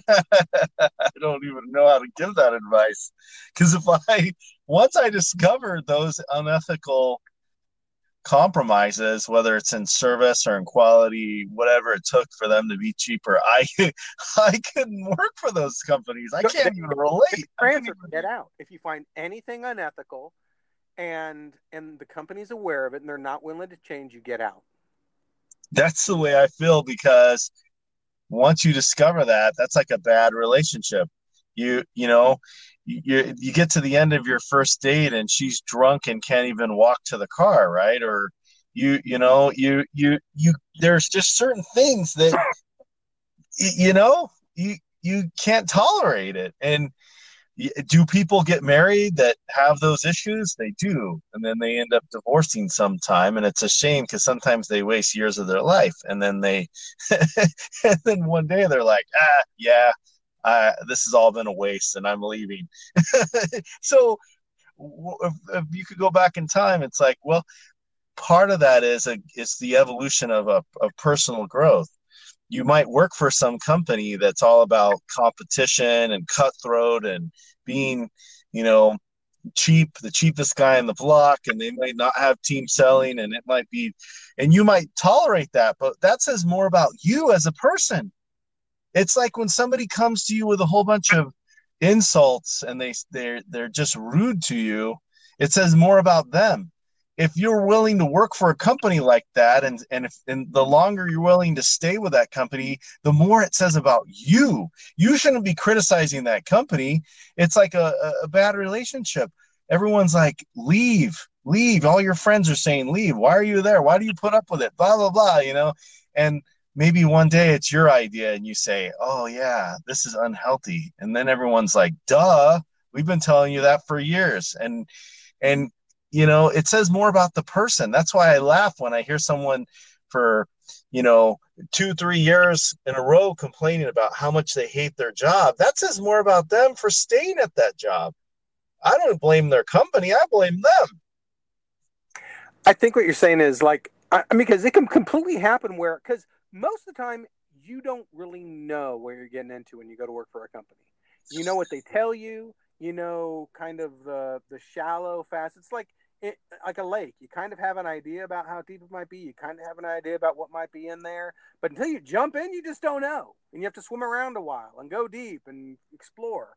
don't even know how to give that advice because if I once I discover those unethical compromises, whether it's in service or in quality, whatever it took for them to be cheaper. I I couldn't work for those companies. I can't even relate. Transfer, get out. If you find anything unethical and and the company's aware of it and they're not willing to change, you get out. That's the way I feel because once you discover that, that's like a bad relationship. You you know, you you get to the end of your first date and she's drunk and can't even walk to the car, right? Or you you know you you you there's just certain things that you know you you can't tolerate it and do people get married that have those issues they do and then they end up divorcing sometime and it's a shame because sometimes they waste years of their life and then they and then one day they're like ah yeah uh, this has all been a waste and I'm leaving. so if, if, you could go back in time, it's like, well, part of that is a, is the evolution of a of personal growth. You might work for some company that's all about competition and cutthroat and being, you know, cheap, the cheapest guy in the block, and they might not have team selling, and it might be, and you might tolerate that, but that says more about you as a person it's like when somebody comes to you with a whole bunch of insults and they they're they're just rude to you. It says more about them. If you're willing to work for a company like that and and if and the longer you're willing to stay with that company the more it says about you. You shouldn't be criticizing that company. It's like a, a bad relationship. Everyone's like leave leave. All your friends are saying leave. Why are you there? Why do you put up with it? Blah blah blah you know? And maybe one day it's your idea and you say oh yeah this is unhealthy. And then everyone's like duh. We've been telling you that for years. And and you know it says more about the person. That's why i laugh when i hear someone for you know two three years in a row complaining about how much they hate their job. That says more about them for staying at that job. I don't blame their company. I blame them. I think what you're saying is like i mean because it can completely happen where because most of the time you don't really know where you're getting into when you go to work for a company. You know what they tell you you know kind of the the shallow facets. Like it, like a lake. You kind of have an idea about how deep it might be. You kind of have an idea about what might be in there, but until you jump in, you just don't know, and you have to swim around a while and go deep and explore.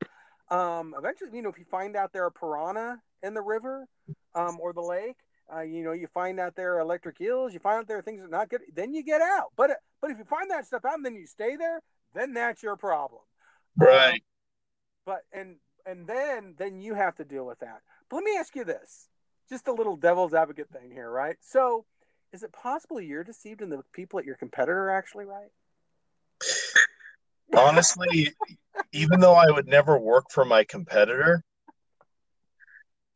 Um, eventually, you know, if you find out there are piranha in the river um, or the lake, uh, you know, you find out there are electric eels, you find out there are things that are not good, then you get out. But but if you find that stuff out and then you stay there, then that's your problem. Right. Um, but and and then then you have to deal with that. But let me ask you this just a little devil's advocate thing here, right? So, is it possible you're deceived and the people at your competitor are actually right? Honestly, even though I would never work for my competitor,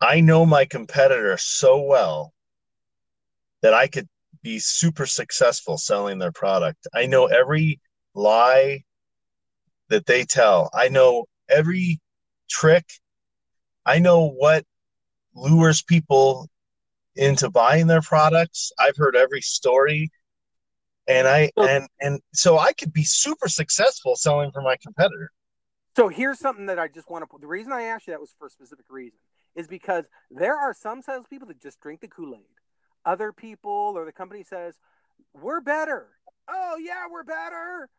I know my competitor so well that I could be super successful selling their product. I know every lie that they tell. I know every trick. I know what lures people into buying their products. I've heard every story. And I and and so I could be super successful selling for my competitor. So here's something that I just want to put. The reason I asked you that was for a specific reason, is because there are some salespeople that just drink the Kool Aid. Other people or the company says, "We're better." Oh yeah, we're better.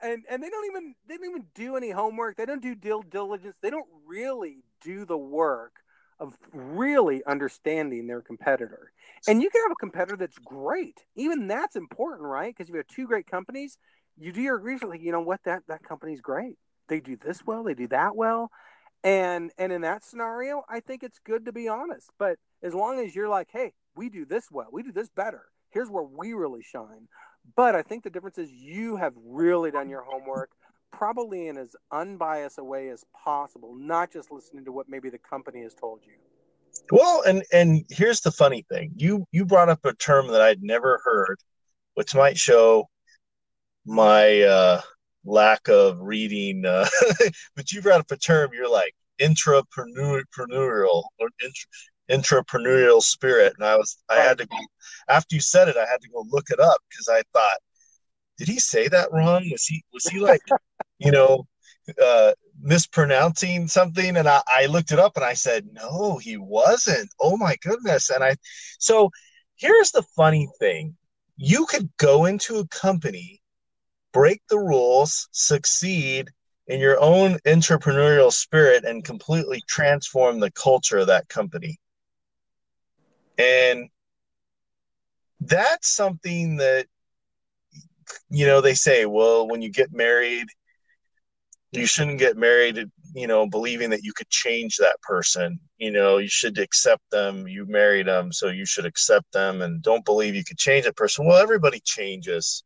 And and they don't even they don't even do any homework. They don't do due diligence. They don't really do the work of really understanding their competitor. And you can have a competitor that's great. Even that's important, right? Because you have two great companies, you do your research. Like, you know what? That that company's great. They do this well. They do that well. And and in that scenario, I think it's good to be honest. But as long as you're like, hey, we do this well, we do this better. Here's where we really shine. But I think the difference is you have really done your homework probably in as unbiased a way as possible, not just listening to what maybe the company has told you. Well, and and here's the funny thing. You you brought up a term that I'd never heard, which might show my uh, lack of reading. Uh, but you brought up a term. You're like intrapreneurial or intrapreneurial spirit, and I was I had to go after you said it. I had to go look it up because I thought did he say that wrong? Was he was he like, you know, uh, mispronouncing something? And I, I looked it up and I said, no, he wasn't. Oh my goodness! And I, so here's the funny thing: you could go into a company, break the rules, succeed in your own entrepreneurial spirit, and completely transform the culture of that company. And that's something that you know, they say, well, when you get married, you shouldn't get married, you know, believing that you could change that person. You know, you should accept them. You married them, so you should accept them and don't believe you could change a person. Well, everybody changes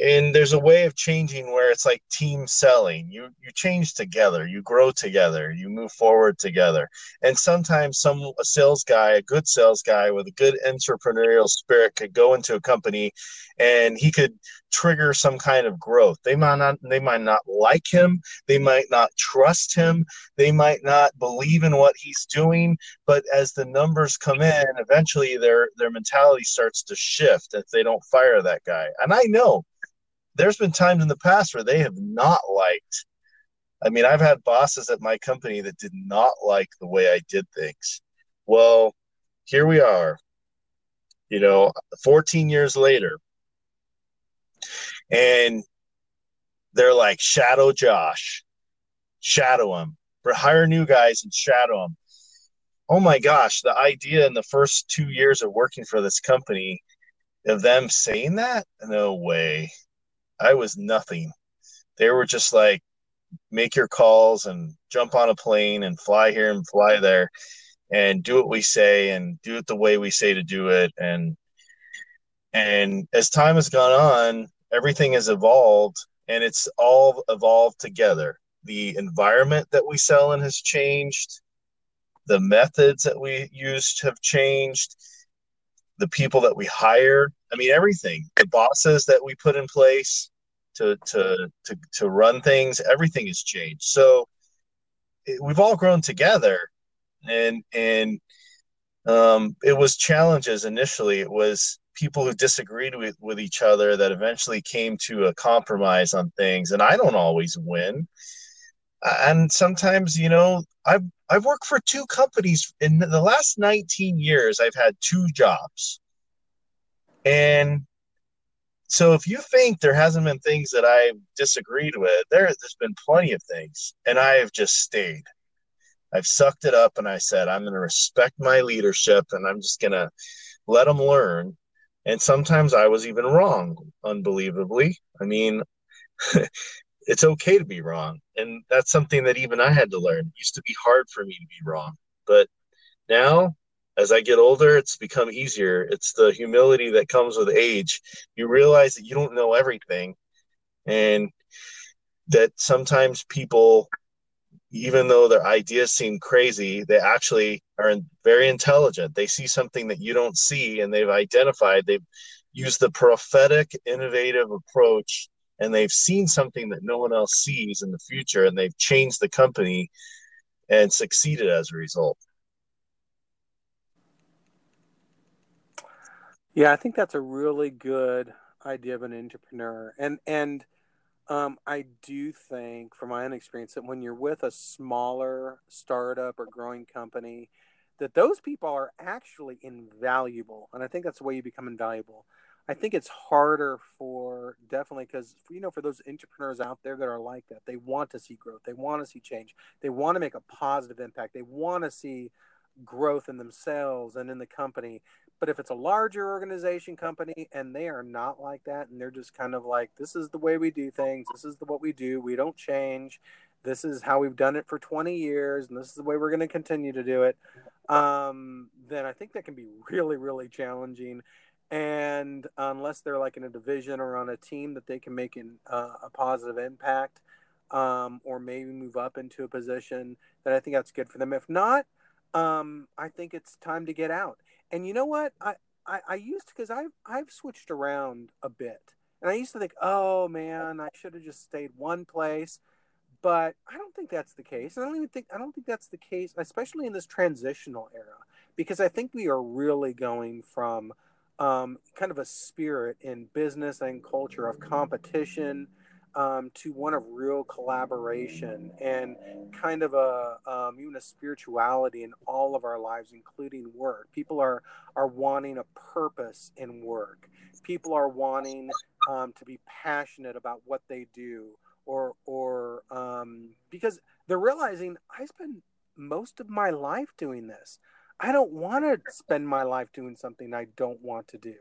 and there's a way of changing where it's like team selling. You you change together you grow together you move forward together. And sometimes some a sales guy a good sales guy with a good entrepreneurial spirit could go into a company and he could trigger some kind of growth. They might not they might not like him they might not trust him they might not believe in what he's doing but as the numbers come in eventually their their mentality starts to shift if they don't fire that guy. And i know there's been times in the past where they have not liked I mean, I've had bosses at my company that did not like the way I did things. Well, here we are, you know, 14 years later. And they're like, shadow Josh, shadow him, or hire new guys and shadow him. oh my gosh, the idea in the first two years of working for this company of them saying that, no way. I was nothing. They were just like, make your calls and jump on a plane and fly here and fly there and do what we say and do it the way we say to do it. And and as time has gone on everything has evolved and it's all evolved together. The environment that we sell in has changed. The methods that we used have changed the people that we hire i mean everything the bosses that we put in place to to to, to run things everything has changed. So it, we've all grown together and and um, it was challenges initially. It was people who disagreed with, with each other that eventually came to a compromise on things and i don't always win. And sometimes you know i've i've worked for two companies in the last 19 years i've had two jobs. And so if you think there hasn't been things that i've disagreed with there there's been plenty of things and i have just stayed. I've sucked it up and i said i'm going to respect my leadership and i'm just going to let them learn. And sometimes i was even wrong unbelievably. I mean it's okay to be wrong. And that's something that even I had to learn. It used to be hard for me to be wrong. But now, as I get older, it's become easier. It's the humility that comes with age. You realize that you don't know everything. And that sometimes people, even though their ideas seem crazy, they actually are very intelligent. They see something that you don't see and they've identified, they've used the prophetic, innovative approach and they've seen something that no one else sees in the future and they've changed the company and succeeded as a result. Yeah, I think that's a really good idea of an entrepreneur. And and um, I do think, from my own experience, that when you're with a smaller startup or growing company, that those people are actually invaluable. And I think that's the way you become invaluable. I think it's harder for definitely because you know for those entrepreneurs out there that are like that, they want to see growth, they want to see change, they want to make a positive impact, they want to see growth in themselves and in the company. But if it's a larger organization company and they are not like that, and they're just kind of like, this is the way we do things, this is the, what we do, we don't change, this is how we've done it for 20 years, and this is the way we're going to continue to do it, um, then I think that can be really, really challenging and unless they're like in a division or on a team that they can make an, uh, a positive impact um, or maybe move up into a position that I think that's good for them. If not, um, I think it's time to get out. And you know what? I, I, I used to, because I've, I've switched around a bit. And I used to think, oh man, I should have just stayed one place. But I don't think that's the case. I don't even think I don't think that's the case, especially in this transitional era, because I think we are really going from um, kind of a spirit in business and culture of competition um, to one of real collaboration and kind of a um, even a spirituality in all of our lives, including work. People are are wanting a purpose in work. People are wanting um, to be passionate about what they do, or or um, because they're realizing I spend most of my life doing this. I don't want to spend my life doing something I don't want to do.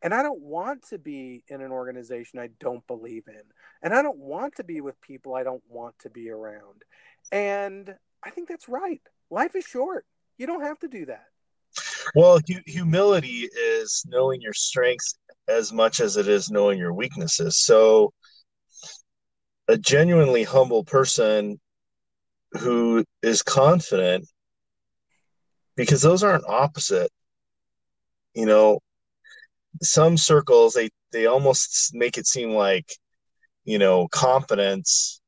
And I don't want to be in an organization I don't believe in. And I don't want to be with people I don't want to be around. And I think that's right. Life is short. You don't have to do that. Well, hu- humility is knowing your strengths as much as it is knowing your weaknesses. So, a genuinely humble person who is confident because those aren't opposite. You know, some circles they they almost make it seem like you know confidence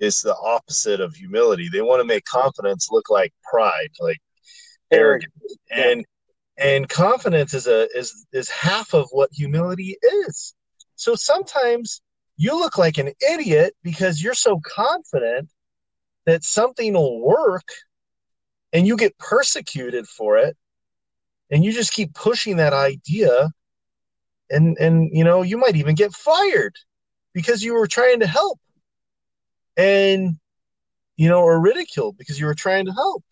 is the opposite of humility. They want to make confidence look like pride, like arrogance, yeah. and and confidence is a is is half of what humility is. So sometimes you look like an idiot because you're so confident that something will work and you get persecuted for it and you just keep pushing that idea and and you know you might even get fired because you were trying to help and you know or ridiculed because you were trying to help.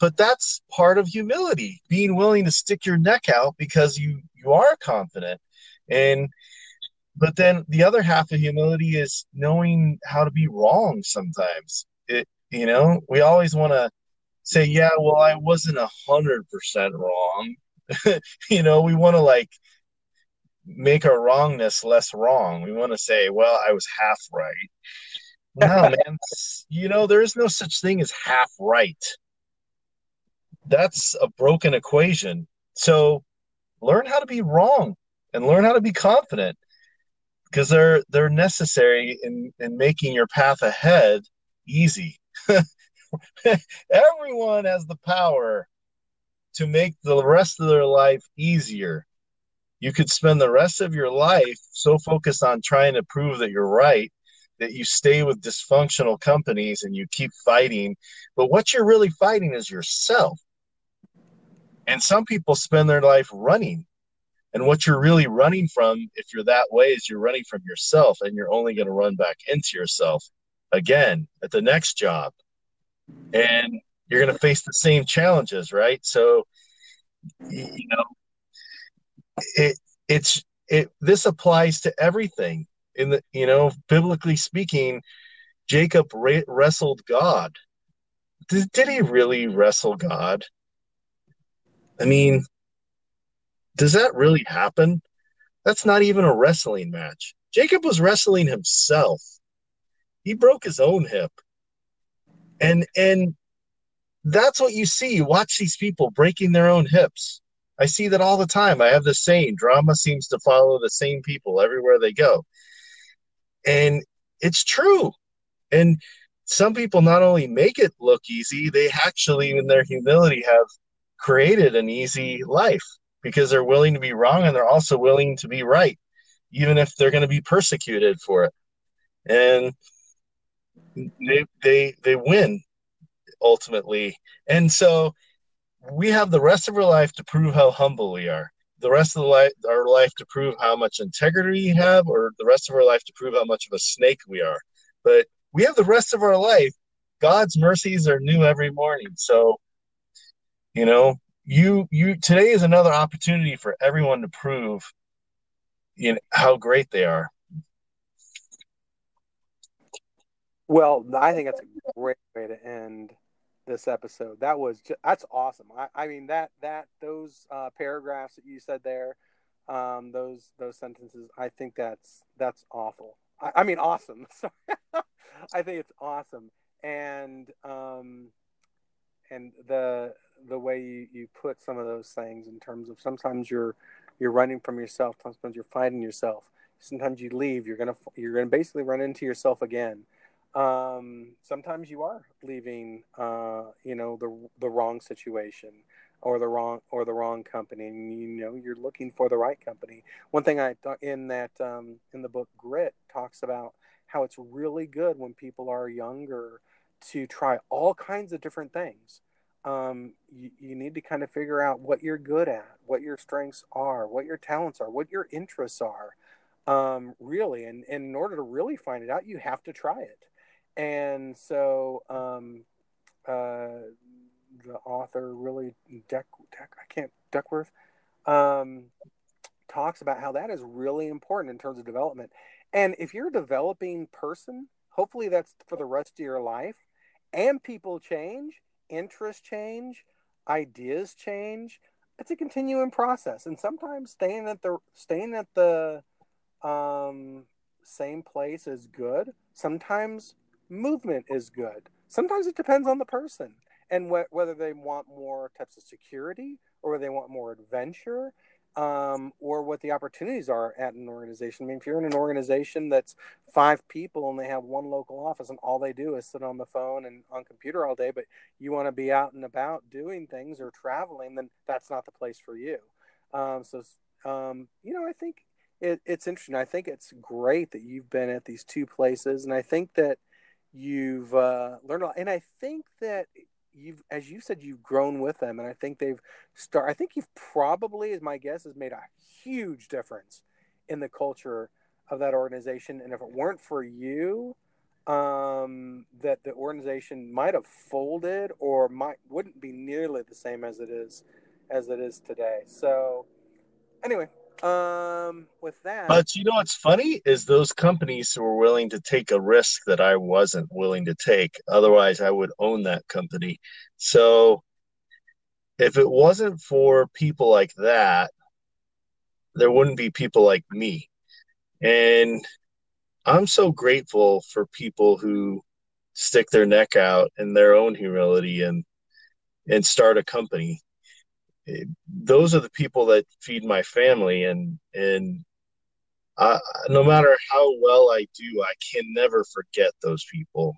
But that's part of humility being willing to stick your neck out because you you are confident. And but then the other half of humility is knowing how to be wrong sometimes. It you know we always want to say yeah well i wasn't a hundred percent wrong. You know we want to like make our wrongness less wrong. We want to say well i was half right. No man you know there is no such thing as half right. That's a broken equation. So learn how to be wrong and learn how to be confident because they're they're necessary in in making your path ahead easy everyone has the power to make the rest of their life easier. You could spend the rest of your life so focused on trying to prove that you're right that you stay with dysfunctional companies and you keep fighting but what you're really fighting is yourself. And some people spend their life running. And what you're really running from, if you're that way, is you're running from yourself and you're only going to run back into yourself again at the next job. And you're going to face the same challenges, right? So, you know, it, it's, it, this applies to everything in the, you know, biblically speaking, Jacob wrestled God. Did, did he really wrestle God? I mean, does that really happen? That's not even a wrestling match. Jacob was wrestling himself. He broke his own hip. And and that's what you see. You watch these people breaking their own hips. I see that all the time. I have the saying drama seems to follow the same people everywhere they go. And it's true. And some people not only make it look easy, they actually, in their humility, have created an easy life because they're willing to be wrong and they're also willing to be right, even if they're going to be persecuted for it. And they they they win ultimately. And so we have the rest of our life to prove how humble we are. The rest of the life, our life to prove how much integrity we have, or the rest of our life to prove how much of a snake we are. But we have the rest of our life. God's mercies are new every morning. So, you know, you you today is another opportunity for everyone to prove you know how great they are well i think that's a great way to end this episode. That was just, that's awesome. I, I mean that that those uh, paragraphs that you said there um, those those sentences i think that's that's awful. I, I mean awesome. Sorry. I think it's awesome. And um and the the way you, you put some of those things in terms of sometimes you're you're running from yourself sometimes you're fighting yourself. Sometimes you leave you're gonna you're gonna basically run into yourself again um, sometimes you are leaving uh, you know the the wrong situation or the wrong or the wrong company and you know you're looking for the right company one thing i in that um, in the book grit talks about how it's really good when people are younger to try all kinds of different things um, you, you need to kind of figure out what you're good at, what your strengths are, what your talents are, what your interests are, um, really. And, and in order to really find it out, you have to try it. And so um, uh, the author really, Deck, Deck I can't, Duckworth, um, talks about how that is really important in terms of development. And if you're a developing person, hopefully that's for the rest of your life and people change interests change, ideas change. It's a continuing process, and sometimes staying at the staying at the um, same place is good. Sometimes movement is good. Sometimes it depends on the person and wh- whether they want more types of security or they want more adventure um, or what the opportunities are at an organization. I mean, if you're in an organization that's five people and they have one local office and all they do is sit on the phone and on computer all day, but you want to be out and about doing things or traveling, then that's not the place for you. Um, so, um, you know, I think it, it's interesting. I think it's great that you've been at these two places, and I think that you've uh, learned a lot. And I think that you've as you said you've grown with them and i think they've start i think you've probably as my guess has made a huge difference in the culture of that organization and if it weren't for you um, that the organization might have folded or might wouldn't be nearly the same as it is as it is today. So anyway, um, with that, But you know what's funny is those companies were willing to take a risk that I wasn't willing to take. Otherwise, I would own that company. So if it wasn't for people like that, there wouldn't be people like me. And I'm so grateful for people who stick their neck out in their own humility and and start a company. Those are the people that feed my family, and and I, no matter how well I do, I can never forget those people.